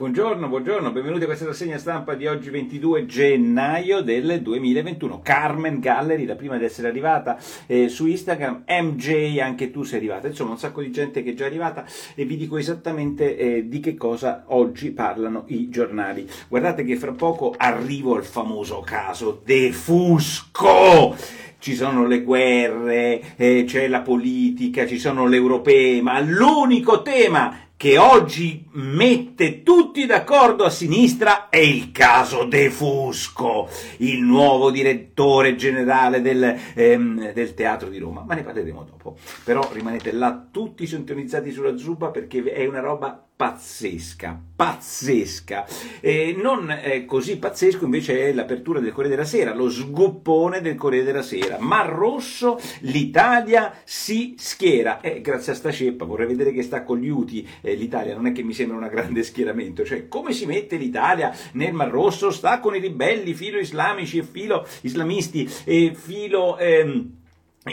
Buongiorno, buongiorno, benvenuti a questa rassegna stampa di oggi 22 gennaio del 2021. Carmen Gallery, la prima ad essere arrivata eh, su Instagram, MJ, anche tu sei arrivata, insomma un sacco di gente che è già arrivata e vi dico esattamente eh, di che cosa oggi parlano i giornali. Guardate che fra poco arrivo al famoso caso De Fusco ci sono le guerre, eh, c'è la politica, ci sono le europee, ma l'unico tema che oggi mette tutti d'accordo a sinistra è il caso De Fusco, il nuovo direttore generale del, ehm, del Teatro di Roma. Ma ne parleremo dopo. Però rimanete là tutti sintonizzati sulla Zuba perché è una roba pazzesca, pazzesca. E non eh, così pazzesco invece è l'apertura del Corriere della Sera, lo sgoppone del Corriere della Sera. Mar Rosso, l'Italia si schiera. E grazie a sta ceppa, vorrei vedere che sta con gli UTI eh, l'Italia, non è che mi sembra un grande schieramento. Cioè, come si mette l'Italia nel Mar Rosso? Sta con i ribelli filo islamici e filo islamisti e filo... Ehm,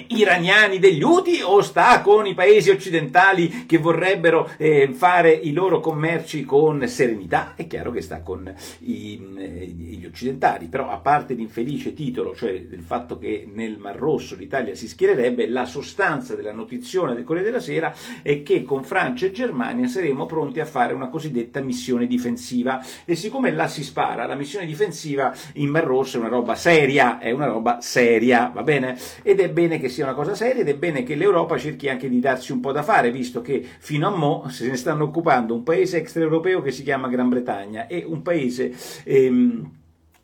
iraniani degli Houthi o sta con i paesi occidentali che vorrebbero eh, fare i loro commerci con serenità? È chiaro che sta con i, eh, gli occidentali, però a parte l'infelice titolo, cioè del fatto che nel Mar Rosso l'Italia si schiererebbe, la sostanza della notizione del Corriere della Sera è che con Francia e Germania saremo pronti a fare una cosiddetta missione difensiva e siccome là si spara, la missione difensiva in Mar Rosso è una roba seria, è una roba seria, va bene? Ed è bene che sia una cosa seria ed è bene che l'Europa cerchi anche di darsi un po' da fare, visto che fino a mo' se ne stanno occupando un paese extraeuropeo che si chiama Gran Bretagna e un paese... Ehm,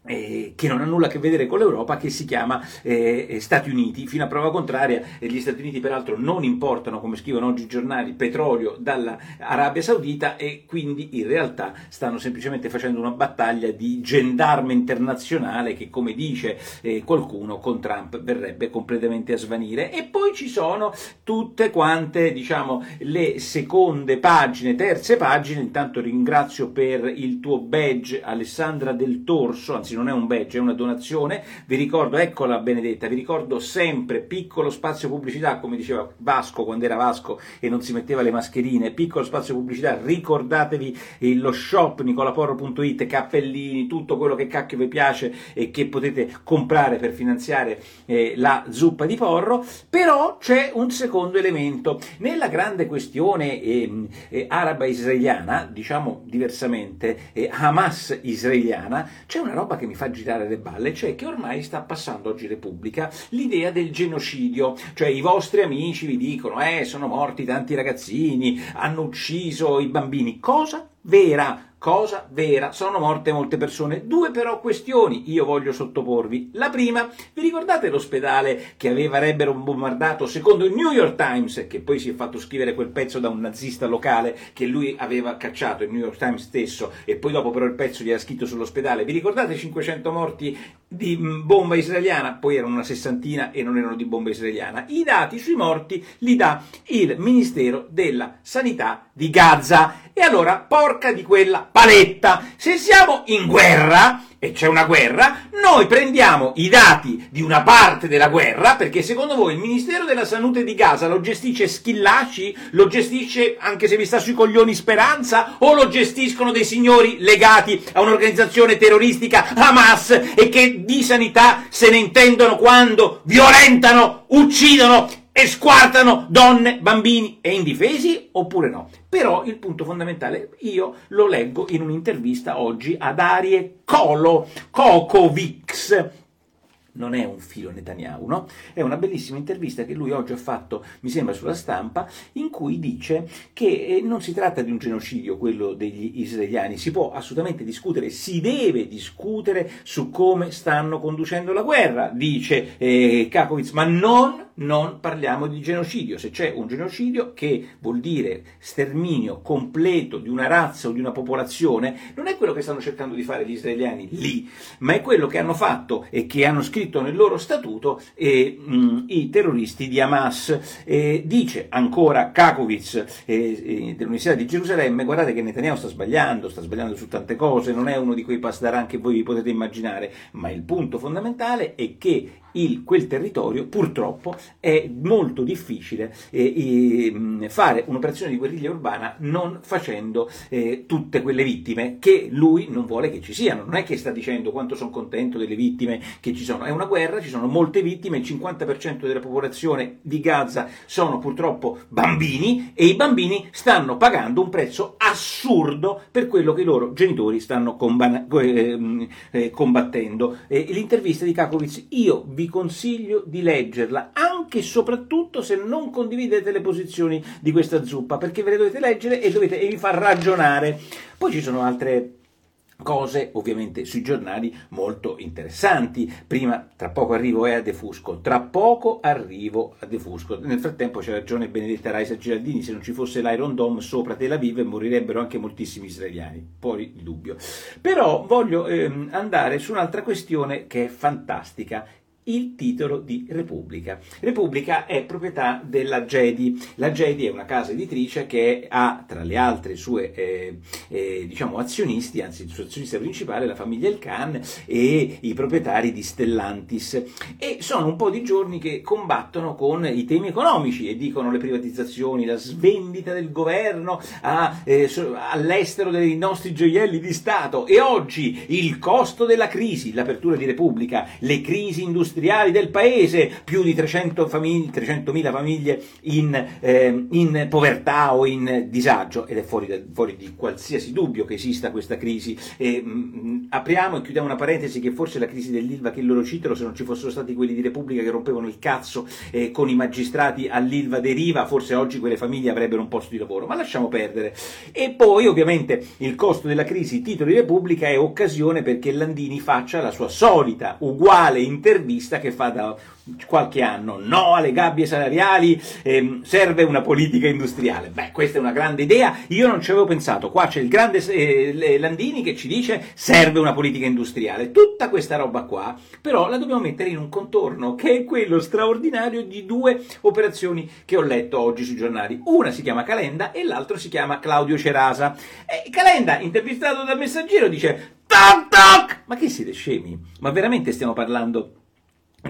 eh, che non ha nulla a che vedere con l'Europa, che si chiama eh, Stati Uniti. Fino a prova contraria, eh, gli Stati Uniti peraltro non importano, come scrivono oggi i giornali, petrolio dall'Arabia Saudita e quindi in realtà stanno semplicemente facendo una battaglia di gendarme internazionale che, come dice eh, qualcuno, con Trump verrebbe completamente a svanire. E poi ci sono tutte quante, diciamo, le seconde pagine, terze pagine. Intanto ringrazio per il tuo badge Alessandra del Torso, anzi anzi non è un badge, è una donazione. Vi ricordo, eccola Benedetta, vi ricordo sempre piccolo spazio pubblicità, come diceva Vasco quando era Vasco e non si metteva le mascherine, piccolo spazio pubblicità, ricordatevi lo shop nicolaporro.it, cappellini, tutto quello che cacchio vi piace e che potete comprare per finanziare eh, la zuppa di porro, però c'è un secondo elemento. Nella grande questione eh, eh, araba-israeliana, diciamo diversamente, eh, Hamas-israeliana, c'è una roba che che mi fa girare le balle, cioè che ormai sta passando oggi Repubblica l'idea del genocidio, cioè i vostri amici vi dicono eh sono morti tanti ragazzini, hanno ucciso i bambini, cosa vera, cosa vera, sono morte molte persone. Due però questioni io voglio sottoporvi. La prima, vi ricordate l'ospedale che avrebbero bombardato secondo il New York Times, che poi si è fatto scrivere quel pezzo da un nazista locale che lui aveva cacciato, il New York Times stesso, e poi dopo però il pezzo gli ha scritto sull'ospedale. Vi ricordate 500 morti di bomba israeliana? Poi erano una sessantina e non erano di bomba israeliana. I dati sui morti li dà il Ministero della Sanità di Gaza. E allora, porca di quella paletta, se siamo in guerra, e c'è una guerra, noi prendiamo i dati di una parte della guerra, perché secondo voi il Ministero della Salute di Gaza lo gestisce Schillaci, lo gestisce, anche se vi sta sui coglioni, Speranza, o lo gestiscono dei signori legati a un'organizzazione terroristica Hamas e che di sanità se ne intendono quando violentano, uccidono e squartano donne, bambini e indifesi oppure no? Però il punto fondamentale io lo leggo in un'intervista oggi ad Arie Colo, Kokovics, non è un filo Netanyahu, no? È una bellissima intervista che lui oggi ha fatto, mi sembra, sulla stampa, in cui dice che eh, non si tratta di un genocidio quello degli israeliani, si può assolutamente discutere, si deve discutere su come stanno conducendo la guerra, dice eh, Kakovitz, ma non non parliamo di genocidio. Se c'è un genocidio che vuol dire sterminio completo di una razza o di una popolazione, non è quello che stanno cercando di fare gli israeliani lì, ma è quello che hanno fatto e che hanno scritto nel loro statuto eh, mh, i terroristi di Hamas. Eh, dice ancora Kakovitz eh, dell'Università di Gerusalemme, guardate che Netanyahu sta sbagliando, sta sbagliando su tante cose, non è uno di quei pasdaran che voi potete immaginare, ma il punto fondamentale è che il, quel territorio purtroppo è molto difficile eh, eh, fare un'operazione di guerriglia urbana non facendo eh, tutte quelle vittime che lui non vuole che ci siano. Non è che sta dicendo quanto sono contento delle vittime che ci sono, è una guerra, ci sono molte vittime, il 50% della popolazione di Gaza sono purtroppo bambini e i bambini stanno pagando un prezzo assurdo per quello che i loro genitori stanno ehm, eh, combattendo. l'intervista di Kakovic io vi consiglio di leggerla anche e soprattutto se non condividete le posizioni di questa zuppa perché ve le dovete leggere e, dovete, e vi fa ragionare. Poi ci sono altre cose ovviamente sui giornali molto interessanti. Prima, tra poco arrivo a De Fusco, tra poco arrivo a De Fusco. Nel frattempo c'è ragione Benedetta Raisa Giraldini, se non ci fosse l'Iron Dome sopra Tel Aviv morirebbero anche moltissimi israeliani, fuori dubbio. Però voglio ehm, andare su un'altra questione che è fantastica il titolo di Repubblica. Repubblica è proprietà della Gedi. La Gedi è una casa editrice che ha tra le altre sue eh, eh, diciamo azionisti, anzi il suo azionista principale, la famiglia El Khan e i proprietari di Stellantis. E sono un po' di giorni che combattono con i temi economici e dicono le privatizzazioni, la svendita del governo a, eh, all'estero dei nostri gioielli di Stato e oggi il costo della crisi, l'apertura di Repubblica, le crisi industriali industriali del paese, più di 300 famiglie, 300.000 famiglie in, eh, in, povertà o in disagio ed è fuori, fuori, di qualsiasi dubbio che esista questa crisi. E, mh, mm, apriamo e chiudiamo una parentesi che forse la crisi dell'Ilva che loro citano, se non ci fossero stati quelli di Repubblica che rompevano il cazzo eh, con i magistrati all'Ilva deriva, forse oggi quelle famiglie avrebbero un posto di lavoro, ma lasciamo perdere. E poi ovviamente il costo della crisi, titolo di Repubblica, è occasione perché Landini faccia la sua solita, uguale intervista intervista che fa da qualche anno, no alle gabbie salariali, ehm, serve una politica industriale. Beh, questa è una grande idea, io non ci avevo pensato, qua c'è il grande eh, Landini che ci dice serve una politica industriale. Tutta questa roba qua, però la dobbiamo mettere in un contorno, che è quello straordinario di due operazioni che ho letto oggi sui giornali. Una si chiama Calenda e l'altro si chiama Claudio Cerasa. E Calenda, intervistato dal messaggero, dice toc toc! Ma che siete scemi? Ma veramente stiamo parlando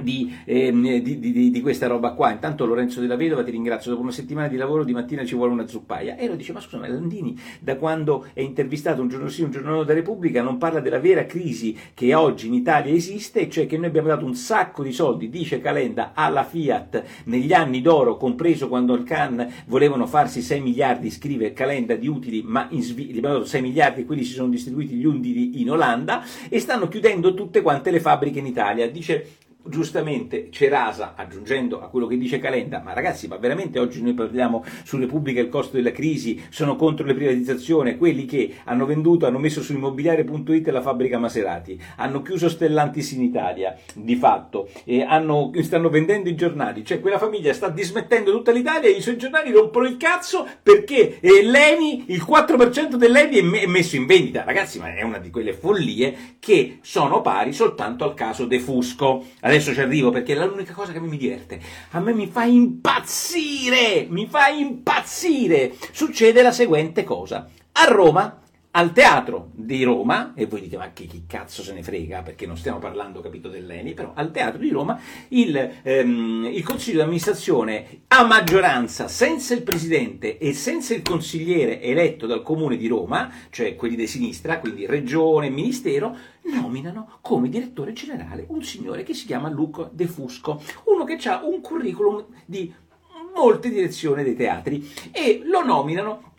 di, eh, di, di, di, questa roba qua. Intanto Lorenzo della Vedova ti ringrazio, dopo una settimana di lavoro di mattina ci vuole una zuppaia. E lo dice, ma scusa, ma Landini da quando è intervistato un giorno sì, un giorno no da Repubblica non parla della vera crisi che oggi in Italia esiste, cioè che noi abbiamo dato un sacco di soldi, dice Calenda, alla Fiat negli anni d'oro, compreso quando il Can volevano farsi 6 miliardi, scrive Calenda, di utili, ma in Svi- gli abbiamo dato 6 miliardi e quelli si sono distribuiti gli utili in Olanda e stanno chiudendo tutte quante le fabbriche in Italia. Dice giustamente Cerasa, aggiungendo a quello che dice Calenda, ma ragazzi, ma veramente oggi noi parliamo su Repubblica il costo della crisi, sono contro le privatizzazioni, quelli che hanno venduto, hanno messo su immobiliare.it la fabbrica Maserati, hanno chiuso Stellantis in Italia, di fatto, hanno, stanno vendendo i giornali, cioè quella famiglia sta dismettendo tutta l'Italia e i suoi giornali rompono il cazzo perché eh, l'ENI, il 4% dell'ENI è messo in vendita, ragazzi, ma è una di quelle follie che sono pari soltanto al caso De Fusco. Adesso ci arrivo perché è l'unica cosa che mi diverte. A me mi fa impazzire, mi fa impazzire. Succede la seguente cosa. A Roma al teatro di Roma, e voi dite ma chi, chi, cazzo se ne frega? Perché non stiamo parlando capito dell'Eni, però al teatro di Roma il, ehm, il consiglio di amministrazione a maggioranza senza il presidente e senza il consigliere eletto dal comune di Roma, cioè quelli di sinistra, quindi regione ministero, nominano come direttore generale un signore che si chiama Luca De Fusco, uno che ha un curriculum di molte direzioni dei teatri e lo nominano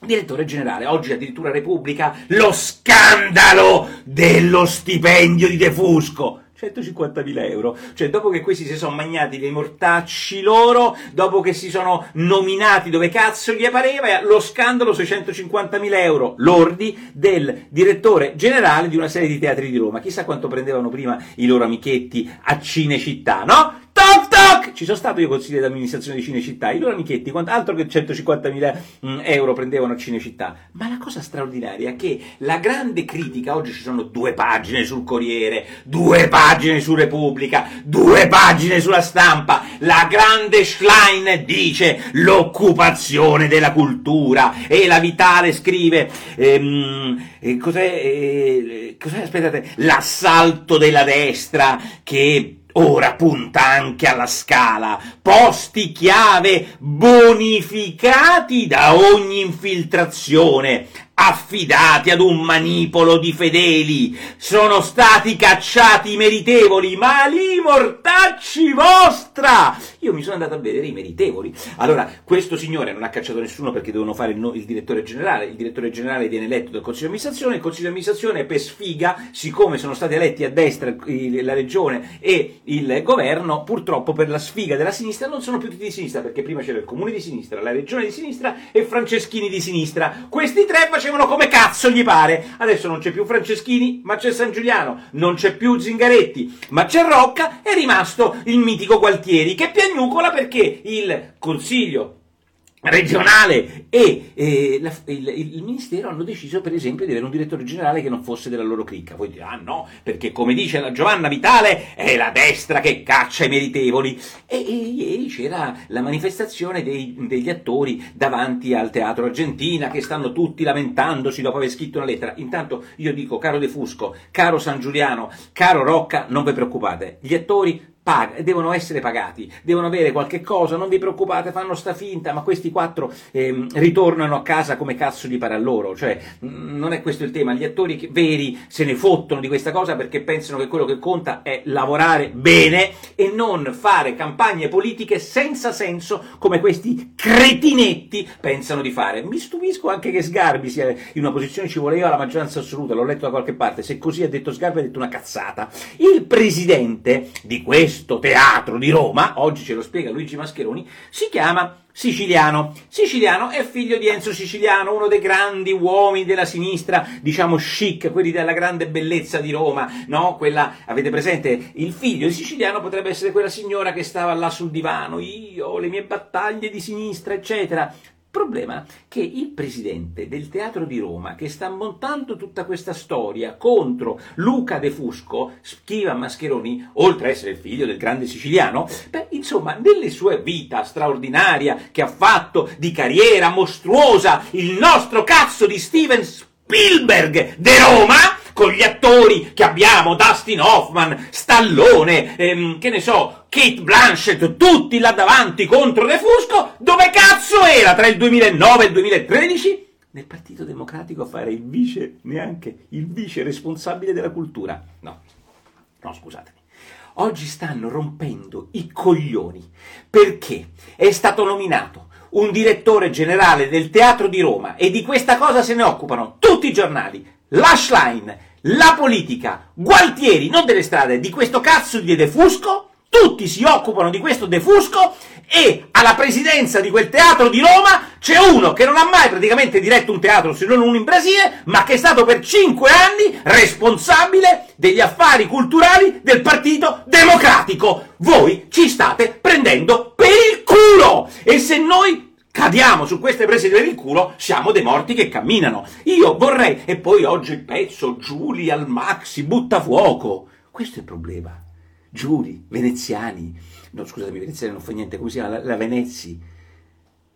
direttore generale. Oggi addirittura Repubblica lo scandalo dello stipendio di De Fusco. 150.000 euro. Cioè, dopo che questi si sono magnati dei mortacci loro, dopo che si sono nominati dove cazzo gli pareva, lo scandalo sui 150.000 euro lordi del direttore generale di una serie di teatri di Roma. Chissà quanto prendevano prima i loro amichetti a Cinecittà, no? Toc! Ci sono stato io consigliere d'amministrazione di Cinecittà, i loro amichetti, altro che 150.000 mm, euro prendevano a Cinecittà. Ma la cosa straordinaria è che la grande critica, oggi ci sono due pagine sul Corriere, due pagine su Repubblica, due pagine sulla stampa, la grande Schlein dice l'occupazione della cultura e la Vitale scrive ehm, eh, cos'è, eh, cos'è, aspettate, l'assalto della destra che ora punta anche alla scala, posti chiave bonificati da ogni infiltrazione, affidati ad un manipolo di fedeli, sono stati cacciati i meritevoli, ma li mortacci vostra! Io mi sono andato a vedere i meritevoli. Allora, questo signore non ha cacciato nessuno perché devono fare il, no, il direttore generale, il direttore generale viene eletto dal Consiglio di amministrazione, il Consiglio di amministrazione per sfiga, siccome sono stati eletti a destra la regione e il governo, purtroppo per la sfiga della sinistra non sono più tutti di sinistra, perché prima c'era il comune di sinistra, la regione di sinistra e Franceschini di sinistra. Questi tre facevano come cazzo gli pare. Adesso non c'è più Franceschini, ma c'è San Giuliano, non c'è più Zingaretti, ma c'è Rocca, è rimasto il mitico Gualtieri che piagnucola perché il Consiglio regionale e eh, la, il, il, ministero hanno deciso per esempio di avere un direttore generale che non fosse della loro cricca. Voi dite, ah no, perché come dice la Giovanna Vitale è la destra che caccia i meritevoli. E, ieri c'era la manifestazione dei, degli attori davanti al Teatro Argentina che stanno tutti lamentandosi dopo aver scritto una lettera. Intanto io dico, caro De Fusco, caro San Giuliano, caro Rocca, non vi preoccupate, gli attori Pag- devono essere pagati, devono avere qualche cosa, non vi preoccupate, fanno sta finta, ma questi quattro eh, ritornano a casa come cazzo gli pare loro, cioè non è questo il tema, gli attori veri se ne fottono di questa cosa perché pensano che quello che conta è lavorare bene e non fare campagne politiche senza senso come questi cretinetti pensano di fare. Mi stupisco anche che Sgarbi sia in una posizione ci voleva la maggioranza assoluta, l'ho letto da qualche parte, se così ha detto Sgarbi ha detto una cazzata. Il presidente di questo questo teatro di Roma, oggi ce lo spiega Luigi Mascheroni, si chiama Siciliano. Siciliano è figlio di Enzo Siciliano, uno dei grandi uomini della sinistra, diciamo chic, quelli della grande bellezza di Roma, no? Quella, avete presente? Il figlio di Siciliano potrebbe essere quella signora che stava là sul divano, io, le mie battaglie di sinistra, eccetera. Problema che il presidente del Teatro di Roma, che sta montando tutta questa storia contro Luca De Fusco, scriva Mascheroni, oltre a essere il figlio del grande siciliano, beh, insomma, nelle sue vita straordinaria che ha fatto di carriera mostruosa, il nostro cazzo di Steven Spielberg de Roma, con gli attori che abbiamo, Dustin Hoffman, Stallone, ehm, che ne so, Kate Blanchett, tutti là davanti contro De Fusco, dove cazzo era tra il 2009 e il 2013? Nel Partito Democratico a fare il vice, neanche il vice responsabile della cultura. No, no, scusatemi. Oggi stanno rompendo i coglioni perché è stato nominato un direttore generale del Teatro di Roma e di questa cosa se ne occupano tutti i giornali, Lashline, la politica, Gualtieri, non delle strade, di questo cazzo di defusco, tutti si occupano di questo defusco e alla presidenza di quel teatro di Roma c'è uno che non ha mai praticamente diretto un teatro se non uno in Brasile, ma che è stato per cinque anni responsabile degli affari culturali del Partito Democratico. Voi ci state prendendo per il culo! E se noi cadiamo su queste prese per il culo, siamo dei morti che camminano. Io vorrei, e poi oggi il pezzo, Giuli al maxi, butta fuoco. Questo è il problema. Giuli, veneziani, no scusatemi, veneziani non fa niente, come si chiama, la, la Venezzi.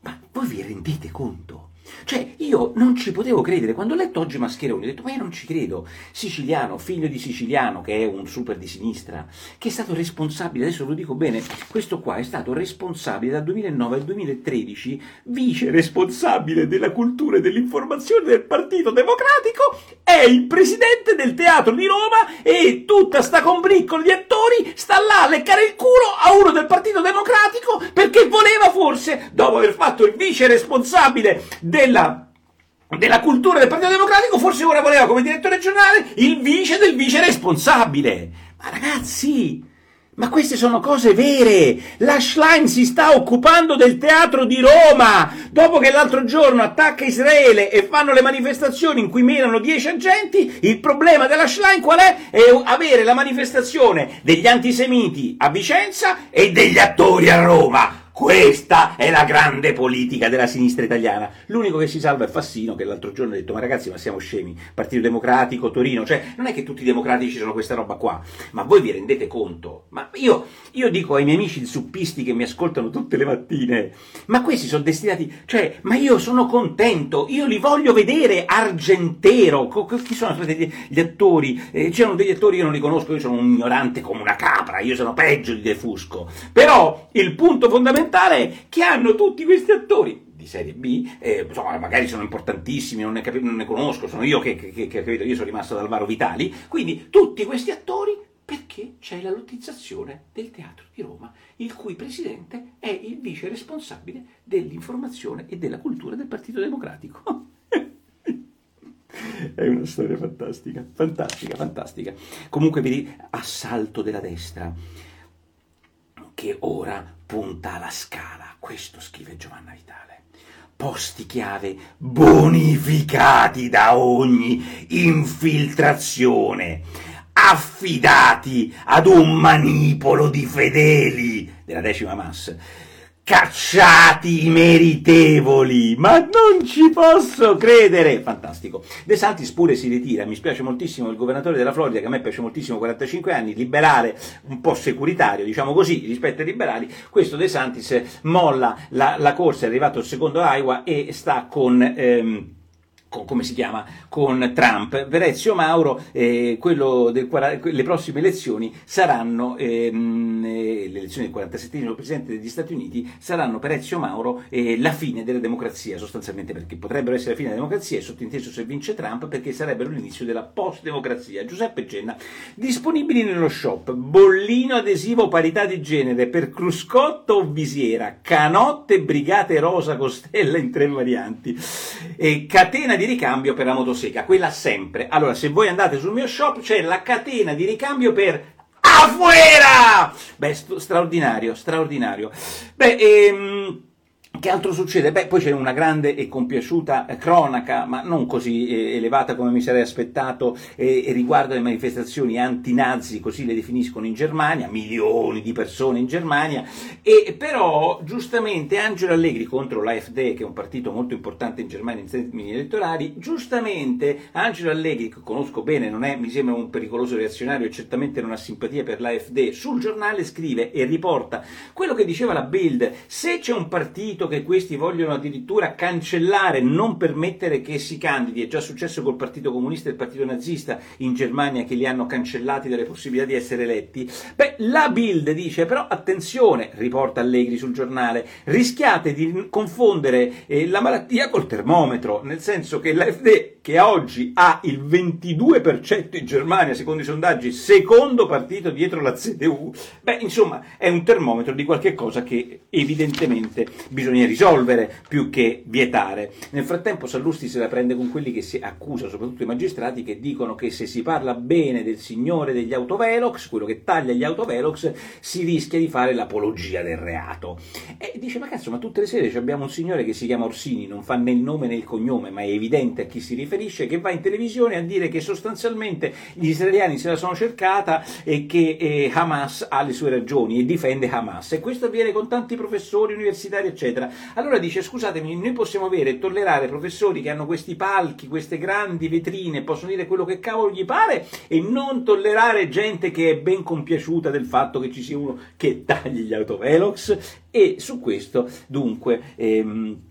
Ma voi vi rendete conto? Cioè, io non ci potevo credere. Quando ho letto oggi Mascheroni, ho detto, ma io non ci credo. Siciliano, figlio di Siciliano, che è un super di sinistra, che è stato responsabile, adesso lo dico bene, questo qua è stato responsabile dal 2009 al 2013, vice responsabile della cultura e dell'informazione del Partito Democratico, è il presidente del Teatro di Roma e tutta sta combriccola di attori sta là a leccare il culo a uno del Partito Democratico perché voleva forse, dopo aver fatto il vice responsabile della della cultura del Partito Democratico, forse ora voleva come direttore regionale il vice del vice responsabile. Ma ragazzi, ma queste sono cose vere! La Schlein si sta occupando del teatro di Roma! Dopo che l'altro giorno attacca Israele e fanno le manifestazioni in cui menano 10 agenti, il problema della Schlein qual è? È avere la manifestazione degli antisemiti a Vicenza e degli attori a Roma! Questa è la grande politica della sinistra italiana. L'unico che si salva è Fassino, che l'altro giorno ha detto: Ma ragazzi, ma siamo scemi. Partito Democratico, Torino. Cioè, non è che tutti i democratici sono questa roba qua. Ma voi vi rendete conto? Ma io, io dico ai miei amici suppisti che mi ascoltano tutte le mattine: Ma questi sono destinati. Cioè, ma io sono contento. Io li voglio vedere Argentero. Chi sono stati gli attori? Eh, c'erano degli attori che io non li conosco. Io sono un ignorante come una capra. Io sono peggio di De Fusco. Però il punto fondamentale fondamentale che hanno tutti questi attori di serie B, eh, insomma, magari sono importantissimi, non ne, cap- non ne conosco, sono io che, che, che, che io sono rimasto ad Alvaro Vitali, quindi tutti questi attori perché c'è la lottizzazione del teatro di Roma, il cui presidente è il vice responsabile dell'informazione e della cultura del Partito Democratico. È una storia fantastica, fantastica, fantastica. Comunque vedi, assalto della destra che ora punta alla scala. Questo scrive Giovanna Vitale. Posti chiave bonificati da ogni infiltrazione, affidati ad un manipolo di fedeli della decima massa cacciati i meritevoli, ma non ci posso credere! Fantastico. De Santis pure si ritira, mi spiace moltissimo il governatore della Florida, che a me piace moltissimo, 45 anni, liberale, un po' securitario, diciamo così, rispetto ai liberali, questo De Santis molla la, la corsa, è arrivato il secondo Iowa e sta con... Ehm, con, come si chiama, con Trump. Verezio Mauro, eh, del, le prossime elezioni saranno, ehm, eh, le elezioni del 47 Presidente degli Stati Uniti, saranno per Ezio Mauro eh, la fine della democrazia, sostanzialmente perché potrebbero essere la fine della democrazia, e sottinteso se vince Trump, perché sarebbero l'inizio della post-democrazia. Giuseppe Genna, disponibili nello shop, bollino adesivo parità di genere per cruscotto o visiera, canotte brigate rosa costella in tre varianti, catena di ricambio per la motosega, quella sempre. Allora, se voi andate sul mio shop c'è la catena di ricambio per afuera! Beh, straordinario, straordinario. Beh, ehm, che altro succede? Beh, poi c'è una grande e compiaciuta cronaca, ma non così eh, elevata come mi sarei aspettato, eh, riguardo le manifestazioni anti-nazi, così le definiscono in Germania, milioni di persone in Germania, e però giustamente Angelo Allegri contro l'AfD, che è un partito molto importante in Germania in termini elettorali, giustamente Angelo Allegri, che conosco bene, non è, mi sembra un pericoloso reazionario e certamente non ha simpatia per l'AfD, sul giornale scrive e riporta quello che diceva la Bild, se c'è un partito che questi vogliono addirittura cancellare, non permettere che si candidi. È già successo col Partito Comunista e il Partito Nazista in Germania che li hanno cancellati dalle possibilità di essere eletti. Beh, la Bild dice però attenzione, riporta Allegri sul giornale, rischiate di confondere eh, la malattia col termometro, nel senso che l'AfD che oggi ha il 22% in Germania, secondo i sondaggi, secondo partito dietro la CDU, beh, insomma, è un termometro di qualche cosa che evidentemente bisogna risolvere più che vietare. Nel frattempo Sallusti se la prende con quelli che si accusa, soprattutto i magistrati, che dicono che se si parla bene del signore degli autovelox, quello che taglia gli autovelox, si rischia di fare l'apologia del reato. E dice, ma cazzo, ma tutte le sere abbiamo un signore che si chiama Orsini, non fa né il nome né il cognome, ma è evidente a chi si riferisce, che va in televisione a dire che sostanzialmente gli israeliani se la sono cercata e che eh, Hamas ha le sue ragioni e difende Hamas. E questo avviene con tanti professori universitari, eccetera. Allora dice, scusatemi, noi possiamo avere e tollerare professori che hanno questi palchi, queste grandi vetrine, possono dire quello che cavolo gli pare e non tollerare gente che è ben compiaciuta del fatto che ci sia uno che tagli gli autovelox e su questo dunque... Ehm,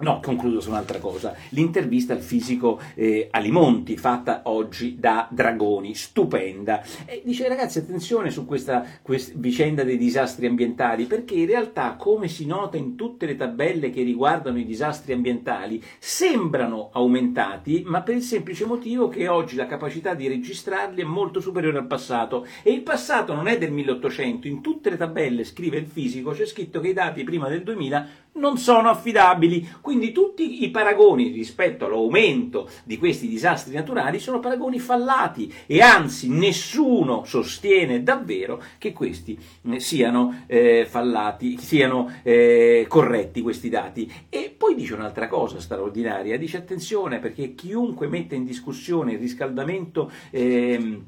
No, concludo su un'altra cosa. L'intervista al fisico eh, Alimonti, fatta oggi da Dragoni, stupenda. E dice ragazzi attenzione su questa, questa, vicenda dei disastri ambientali, perché in realtà, come si nota in tutte le tabelle che riguardano i disastri ambientali, sembrano aumentati, ma per il semplice motivo che oggi la capacità di registrarli è molto superiore al passato. E il passato non è del 1800, in tutte le tabelle, scrive il fisico, c'è scritto che i dati prima del 2000 non sono affidabili. Quindi tutti i paragoni rispetto all'aumento di questi disastri naturali sono paragoni fallati e anzi nessuno sostiene davvero che questi eh, siano eh, fallati, siano eh, corretti questi dati. E poi dice un'altra cosa straordinaria, dice attenzione perché chiunque mette in discussione il riscaldamento eh,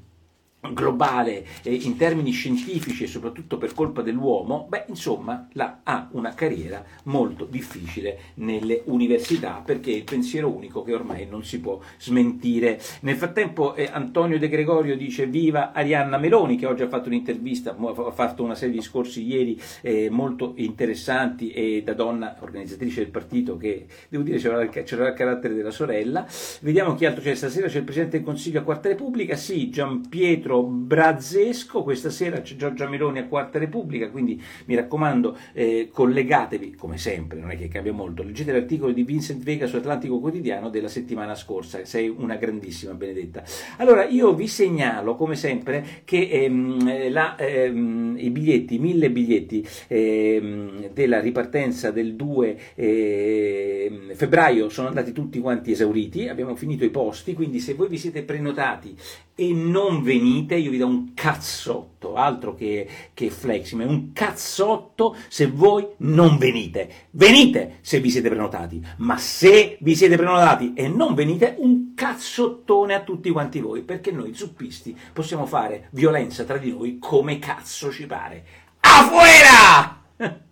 globale eh, in termini scientifici e soprattutto per colpa dell'uomo, beh, insomma, la, ha una carriera molto difficile nelle università perché è il pensiero unico che ormai non si può smentire. Nel frattempo eh, Antonio De Gregorio dice viva Arianna Meloni che oggi ha fatto un'intervista, ha fatto una serie di discorsi ieri eh, molto interessanti e da donna organizzatrice del partito che devo dire c'era il, c'era il carattere della sorella. Vediamo chi altro c'è stasera, c'è il Presidente del Consiglio a Quarta Repubblica, sì, Gian Pietro Pietro Brazzesco, questa sera c'è Giorgia Meloni a Quarta Repubblica, quindi mi raccomando eh, collegatevi, come sempre, non è che cambia molto, leggete l'articolo di Vincent Vega su Atlantico Quotidiano della settimana scorsa, sei una grandissima Benedetta. Allora io vi segnalo, come sempre, che ehm, la, ehm, i biglietti, mille biglietti ehm, della ripartenza del 2 ehm, febbraio sono andati tutti quanti esauriti, abbiamo finito i posti, quindi se voi vi siete prenotati e non venite, io vi do un cazzotto, altro che, che flexi, ma un cazzotto se voi non venite. Venite se vi siete prenotati, ma se vi siete prenotati e non venite, un cazzottone a tutti quanti voi, perché noi zuppisti possiamo fare violenza tra di noi come cazzo ci pare. Afuera!